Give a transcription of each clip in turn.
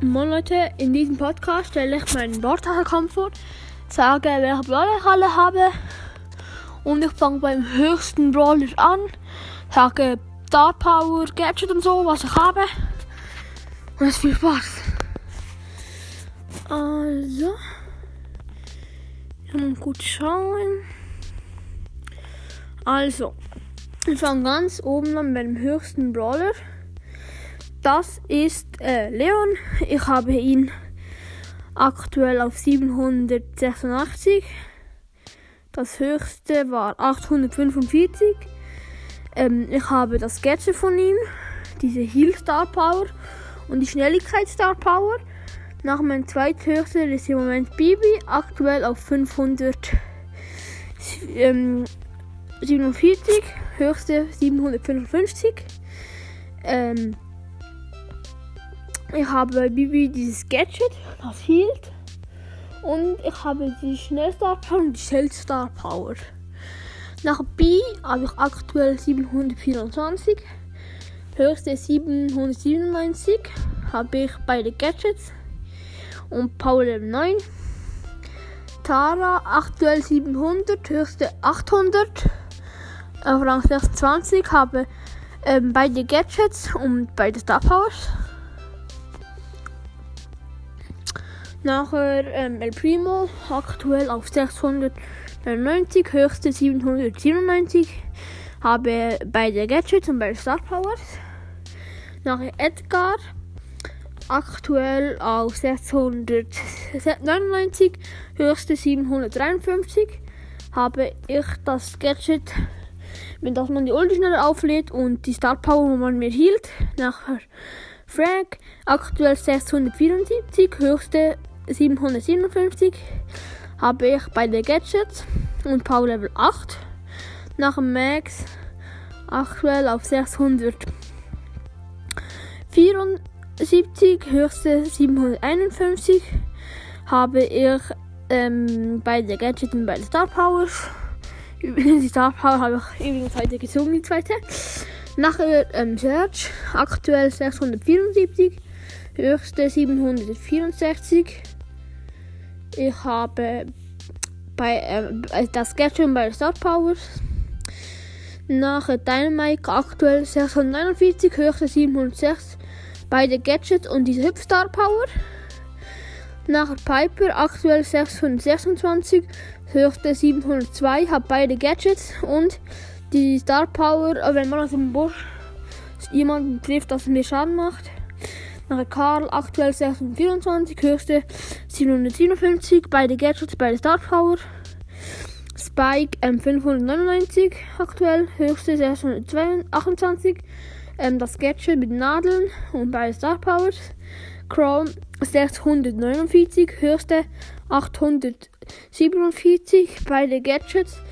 Moin Leute, in diesem Podcast stelle ich meinen Bordtaschenkampf vor, sage, welche Brawler ich alle habe und ich fange beim höchsten Brawler an, sage Star Power, Gadget und so, was ich habe und es viel Spaß. Also, mal gut schauen. Also, ich fange ganz oben an beim höchsten Brawler. Das ist äh, Leon. Ich habe ihn aktuell auf 786. Das höchste war 845. Ähm, ich habe das Gadget von ihm, diese Heal Star Power und die Schnelligkeit Star Power. Nach meinem zweithöchsten ist im Moment Bibi, aktuell auf 547. Ähm, höchste 755. Ähm, ich habe bei Bibi dieses Gadget, das hielt. Und ich habe die Schnellstar Power und die Shellstar Power. Nach B habe ich aktuell 724. Höchste 797 habe ich beide Gadgets. Und Power Level 9. Tara aktuell 700, höchste 800. Auf Rang 26 habe ähm, beide Gadgets und beide Star Powers. Nachher ähm, El Primo, aktuell auf 699, höchste 797. Habe beide Gadgets und beide Star Powers. Nachher Edgar, aktuell auf 699, höchste 753. Habe ich das Gadget, mit das man die Ulti schneller auflädt und die Star Power, wo man mir hielt. Nachher Frank, aktuell 674, höchste 757 habe ich bei den Gadgets und Power Level 8. Nach dem Max aktuell auf 674, höchste 751 habe ich ähm, bei den Gadgets und bei den Star Powers. Die Star Power habe ich übrigens heute gezogen, die zweite. Nachher ähm, Search, aktuell 674, höchste 764. Ich habe bei äh, das Gadget bei Star Powers. Nach Dynamite aktuell 649, höchste 706. Beide Gadgets und diese Hüpfstar Power. Nach Piper aktuell 626, höchste 702, habe beide Gadgets und die Star Power, wenn man aus dem Busch jemanden trifft, das mir Schaden macht. Nach Karl aktuell 624, höchste 757, beide Gadgets, beide Star Power. Spike ähm, 599 aktuell, höchste 628, ähm, das Gadget mit Nadeln und beide Star Powers. Chrome 649, höchste 847, beide Gadgets,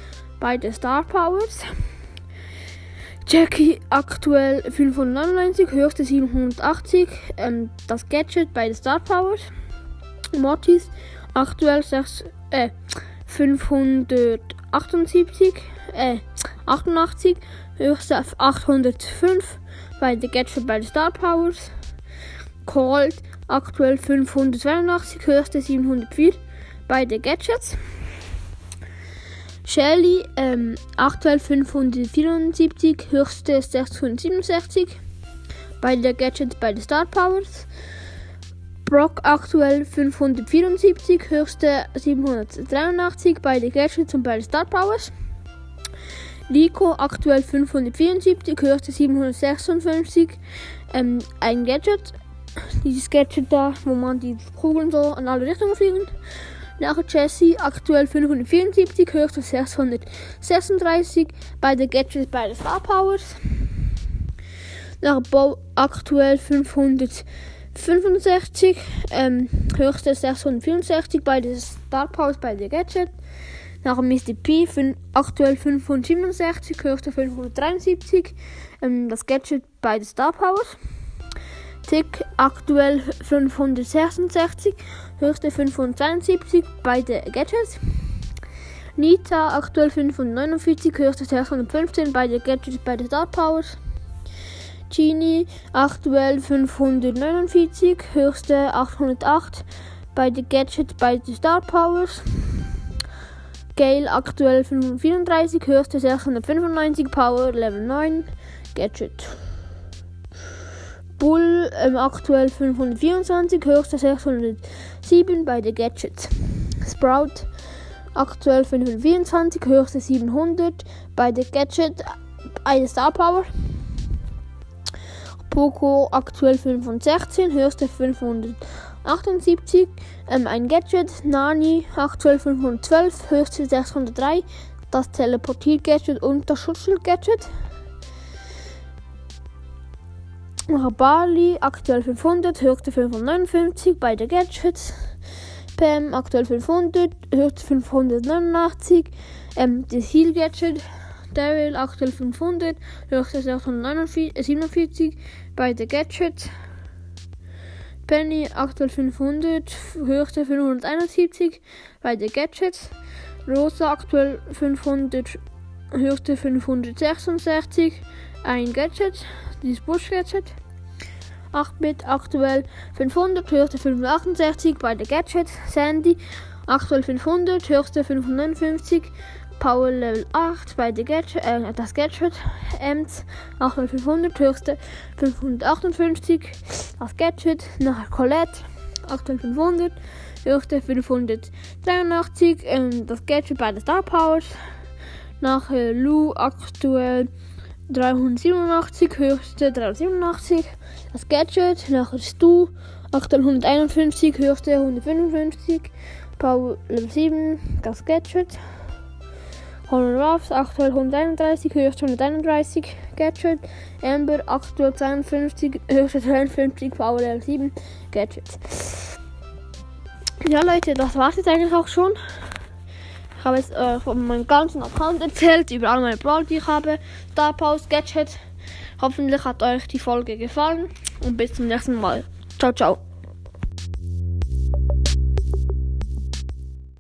beide Star Powers. Jackie aktuell 599, höchste 780. Ähm, das Gadget bei den Star Powers. Mortis aktuell 6, äh, 578, äh, 88, höchste 805 bei den Gadget bei den Star Powers. Cold aktuell 582, höchste 704 bei den Gadgets. Shelly, ähm, aktuell 574, höchste 667. Beide Gadgets, beide Star Powers. Brock aktuell 574, höchste 783, beide Gadgets und beide Star Powers. Nico aktuell 574, höchste 756, ähm, ein Gadget. Dieses Gadget da, wo man die Kugeln so in alle Richtungen fliegen. Nach Jesse aktuell 574, höchste 636, beide Gadgets, beide Star Powers. Nach Bo aktuell 565, ähm, höchste 664, beide Star Powers, beide Gadgets. Nach Mr. P aktuell 567, höchste 573, ähm, das Gadget, beide Star Powers. Tick aktuell 566, höchste 572, beide Gadgets. Nita aktuell 549, höchste 615, beide Gadgets, beide Star Powers. Genie aktuell 549, höchste 808. Beide Gadget, beide Star Powers. Gale aktuell 534, höchste 695, Power Level 9, Gadget. Bull ähm, aktuell 524, höchste 607, beide Gadgets. Sprout aktuell 524, höchste 700, beide Gadget, eine Star Power. Poco aktuell 516, höchste 578, ähm, ein Gadget. Nani aktuell 512, höchste 603, das Teleportier-Gadget und das Schutzschild-Gadget. Bali aktuell 500, höchste 559, beide Gadgets. Pam aktuell 500, höchste 589, ähm, das Heal Gadget. Daryl aktuell 500, höchste 647, beide Gadgets. Penny aktuell 500, höchste 571, beide Gadgets. Rosa aktuell 500, höchste 566, ein Gadget, dieses Bush Gadget. 8-Bit aktuell 500, höchste 568, beide Gadgets. Sandy aktuell 500, höchste 559, Power Level 8, beide Gadget, äh, das Gadget. Ems aktuell 500, höchste 558, das Gadget. Nachher Colette aktuell 500, höchste 583, ähm, das Gadget, beide Star Powers. Nachher Lou aktuell 387, höchste 387. Das Gadget, nachher Stu, aktuell 151, höchste 155. Power Level 7, das Gadget. Honor Ruffs, aktuell 131, höchste 131. Gadget. Amber, aktuell 52, höchste 53. Power Level 7, Gadget. Ja, Leute, das war's jetzt eigentlich auch schon. Ich habe jetzt äh, von meinem ganzen Account erzählt, über alle meine Brawl, die ich habe. Star Post, Gadget. Hoffentlich hat euch die Folge gefallen und bis zum nächsten Mal. Ciao, ciao.